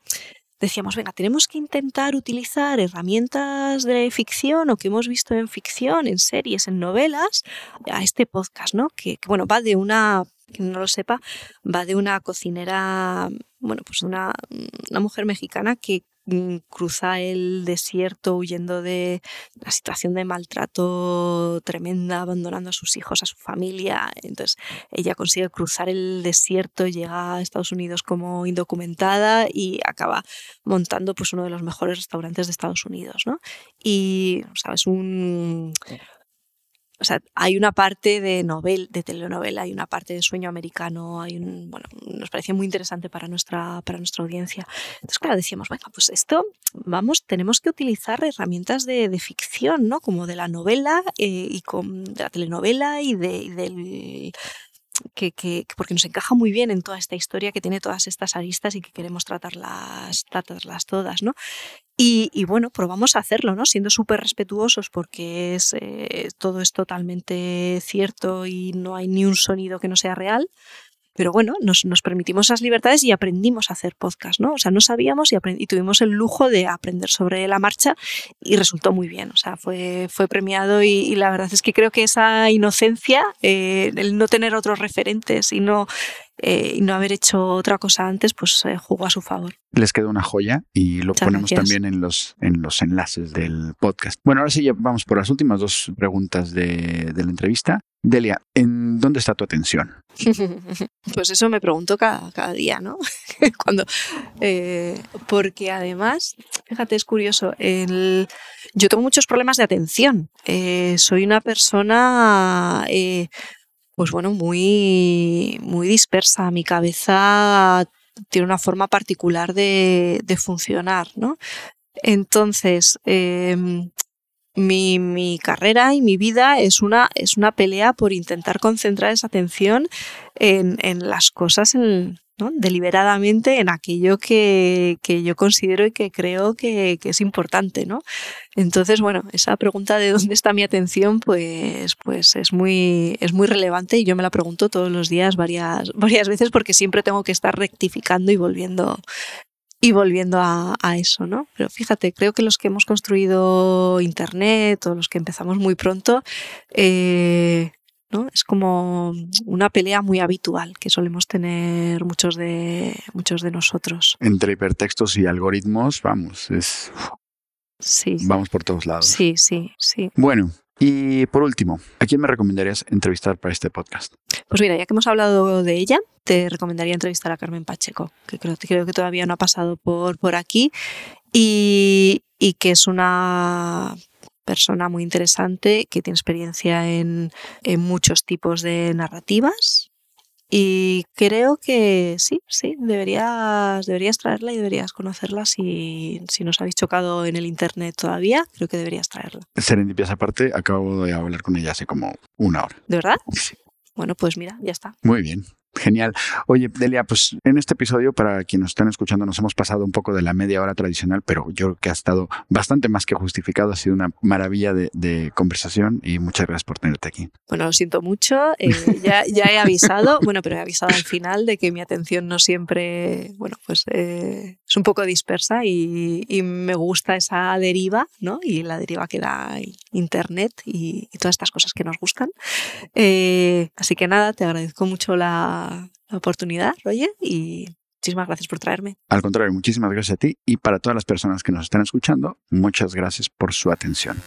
decíamos, venga, tenemos que intentar utilizar herramientas de ficción o que hemos visto en ficción, en series, en novelas, a este podcast, ¿no? Que, bueno, va de una, quien no lo sepa, va de una cocinera, bueno, pues una, una mujer mexicana que cruza el desierto huyendo de la situación de maltrato tremenda, abandonando a sus hijos, a su familia. Entonces ella consigue cruzar el desierto, llega a Estados Unidos como indocumentada y acaba montando pues uno de los mejores restaurantes de Estados Unidos, ¿no? Y, ¿sabes? Un o sea, hay una parte de novel, de telenovela, hay una parte de sueño americano, hay un, bueno, nos parecía muy interesante para nuestra, para nuestra audiencia. Entonces, claro, decíamos, venga, pues esto, vamos, tenemos que utilizar herramientas de, ficción, ¿no? Como de la novela eh, y con, de la telenovela y, de, y del que, que, porque nos encaja muy bien en toda esta historia que tiene todas estas aristas y que queremos tratarlas, tratarlas todas, ¿no? Y, y bueno, probamos a hacerlo, ¿no? Siendo súper respetuosos porque es, eh, todo es totalmente cierto y no hay ni un sonido que no sea real. Pero bueno, nos, nos, permitimos esas libertades y aprendimos a hacer podcast, ¿no? O sea, no sabíamos y, y, tuvimos el lujo de aprender sobre la marcha y resultó muy bien. O sea, fue, fue premiado y, la verdad es que creo que esa inocencia, eh, el no tener otros referentes y no eh, y no haber hecho otra cosa antes, pues eh, jugó a su favor. Les quedó una joya y lo ponemos también en los, en los enlaces del podcast. Bueno, ahora sí ya vamos por las últimas dos preguntas de, de la entrevista. Delia, ¿en dónde está tu atención? [LAUGHS] pues eso me pregunto cada, cada día, ¿no? [LAUGHS] Cuando, eh, porque además, fíjate, es curioso, yo tengo muchos problemas de atención. Eh, soy una persona eh, pues bueno, muy, muy dispersa. Mi cabeza tiene una forma particular de, de funcionar, ¿no? Entonces, em, mi, mi, carrera y mi vida es una, es una pelea por intentar concentrar esa atención en, en las cosas, ¿no? deliberadamente en aquello que, que, yo considero y que creo que, que, es importante. ¿no? Entonces, bueno, esa pregunta de dónde está mi atención, pues, pues es, muy, es muy relevante y yo me la pregunto todos los días varias, varias veces porque siempre tengo que estar rectificando y volviendo, y volviendo a, a, eso, ¿no? Pero fíjate, creo que los que hemos construido Internet o los que empezamos muy pronto, eh, ¿no? Es como una pelea muy habitual que solemos tener muchos de, muchos de nosotros. Entre hipertextos y algoritmos, vamos, es... Sí. Vamos por todos lados. Sí, sí, sí. Bueno, y por último, ¿a quién me recomendarías entrevistar para este podcast? Pues mira, ya que hemos hablado de ella, te recomendaría entrevistar a Carmen Pacheco, que creo, que todavía no ha pasado por, por aquí y, que es una persona muy interesante que tiene experiencia en, en muchos tipos de narrativas y creo que sí, sí, deberías, deberías traerla y deberías conocerla si, si nos habéis chocado en el internet todavía, creo que deberías traerla. Serendipias aparte, acabo de hablar con ella hace como una hora. ¿De verdad? Sí. Bueno, pues mira, ya está. Muy bien. Genial. Oye, Delia, pues en este episodio, para quienes nos están escuchando, nos hemos pasado un poco de la media hora tradicional, pero yo creo que ha estado bastante más que justificado. Ha sido una maravilla de, de conversación y muchas gracias por tenerte aquí. Bueno, lo siento mucho. Eh, ya, ya, he avisado, [LAUGHS] bueno, pero he avisado al final de que mi atención no siempre, bueno, pues eh, es un poco dispersa y, y, me gusta esa deriva, ¿no? Y la deriva que da Internet y, y todas estas cosas que nos gustan. Eh, así que nada, te agradezco mucho la la oportunidad, Roger, y muchísimas gracias por traerme. Al contrario, muchísimas gracias a ti y para todas las personas que nos están escuchando, muchas gracias por su atención.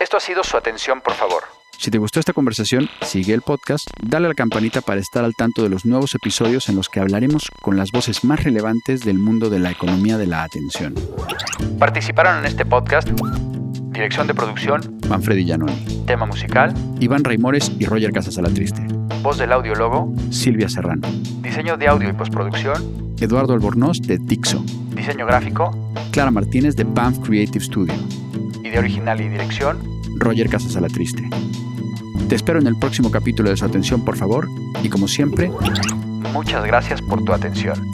Esto ha sido su atención, por favor. Si te gustó esta conversación, sigue el podcast, dale a la campanita para estar al tanto de los nuevos episodios en los que hablaremos con las voces más relevantes del mundo de la economía de la atención. Participaron en este podcast Dirección de producción, Manfredi Giannoni. Tema musical, Iván Raimores y Roger Casas Triste. Voz del audiólogo, Silvia Serrano. Diseño de audio y postproducción, Eduardo Albornoz de Dixo. Diseño gráfico, Clara Martínez de Banff Creative Studio. Idea original y dirección, Roger Casas Triste. Te espero en el próximo capítulo de su atención, por favor, y como siempre, muchas gracias por tu atención.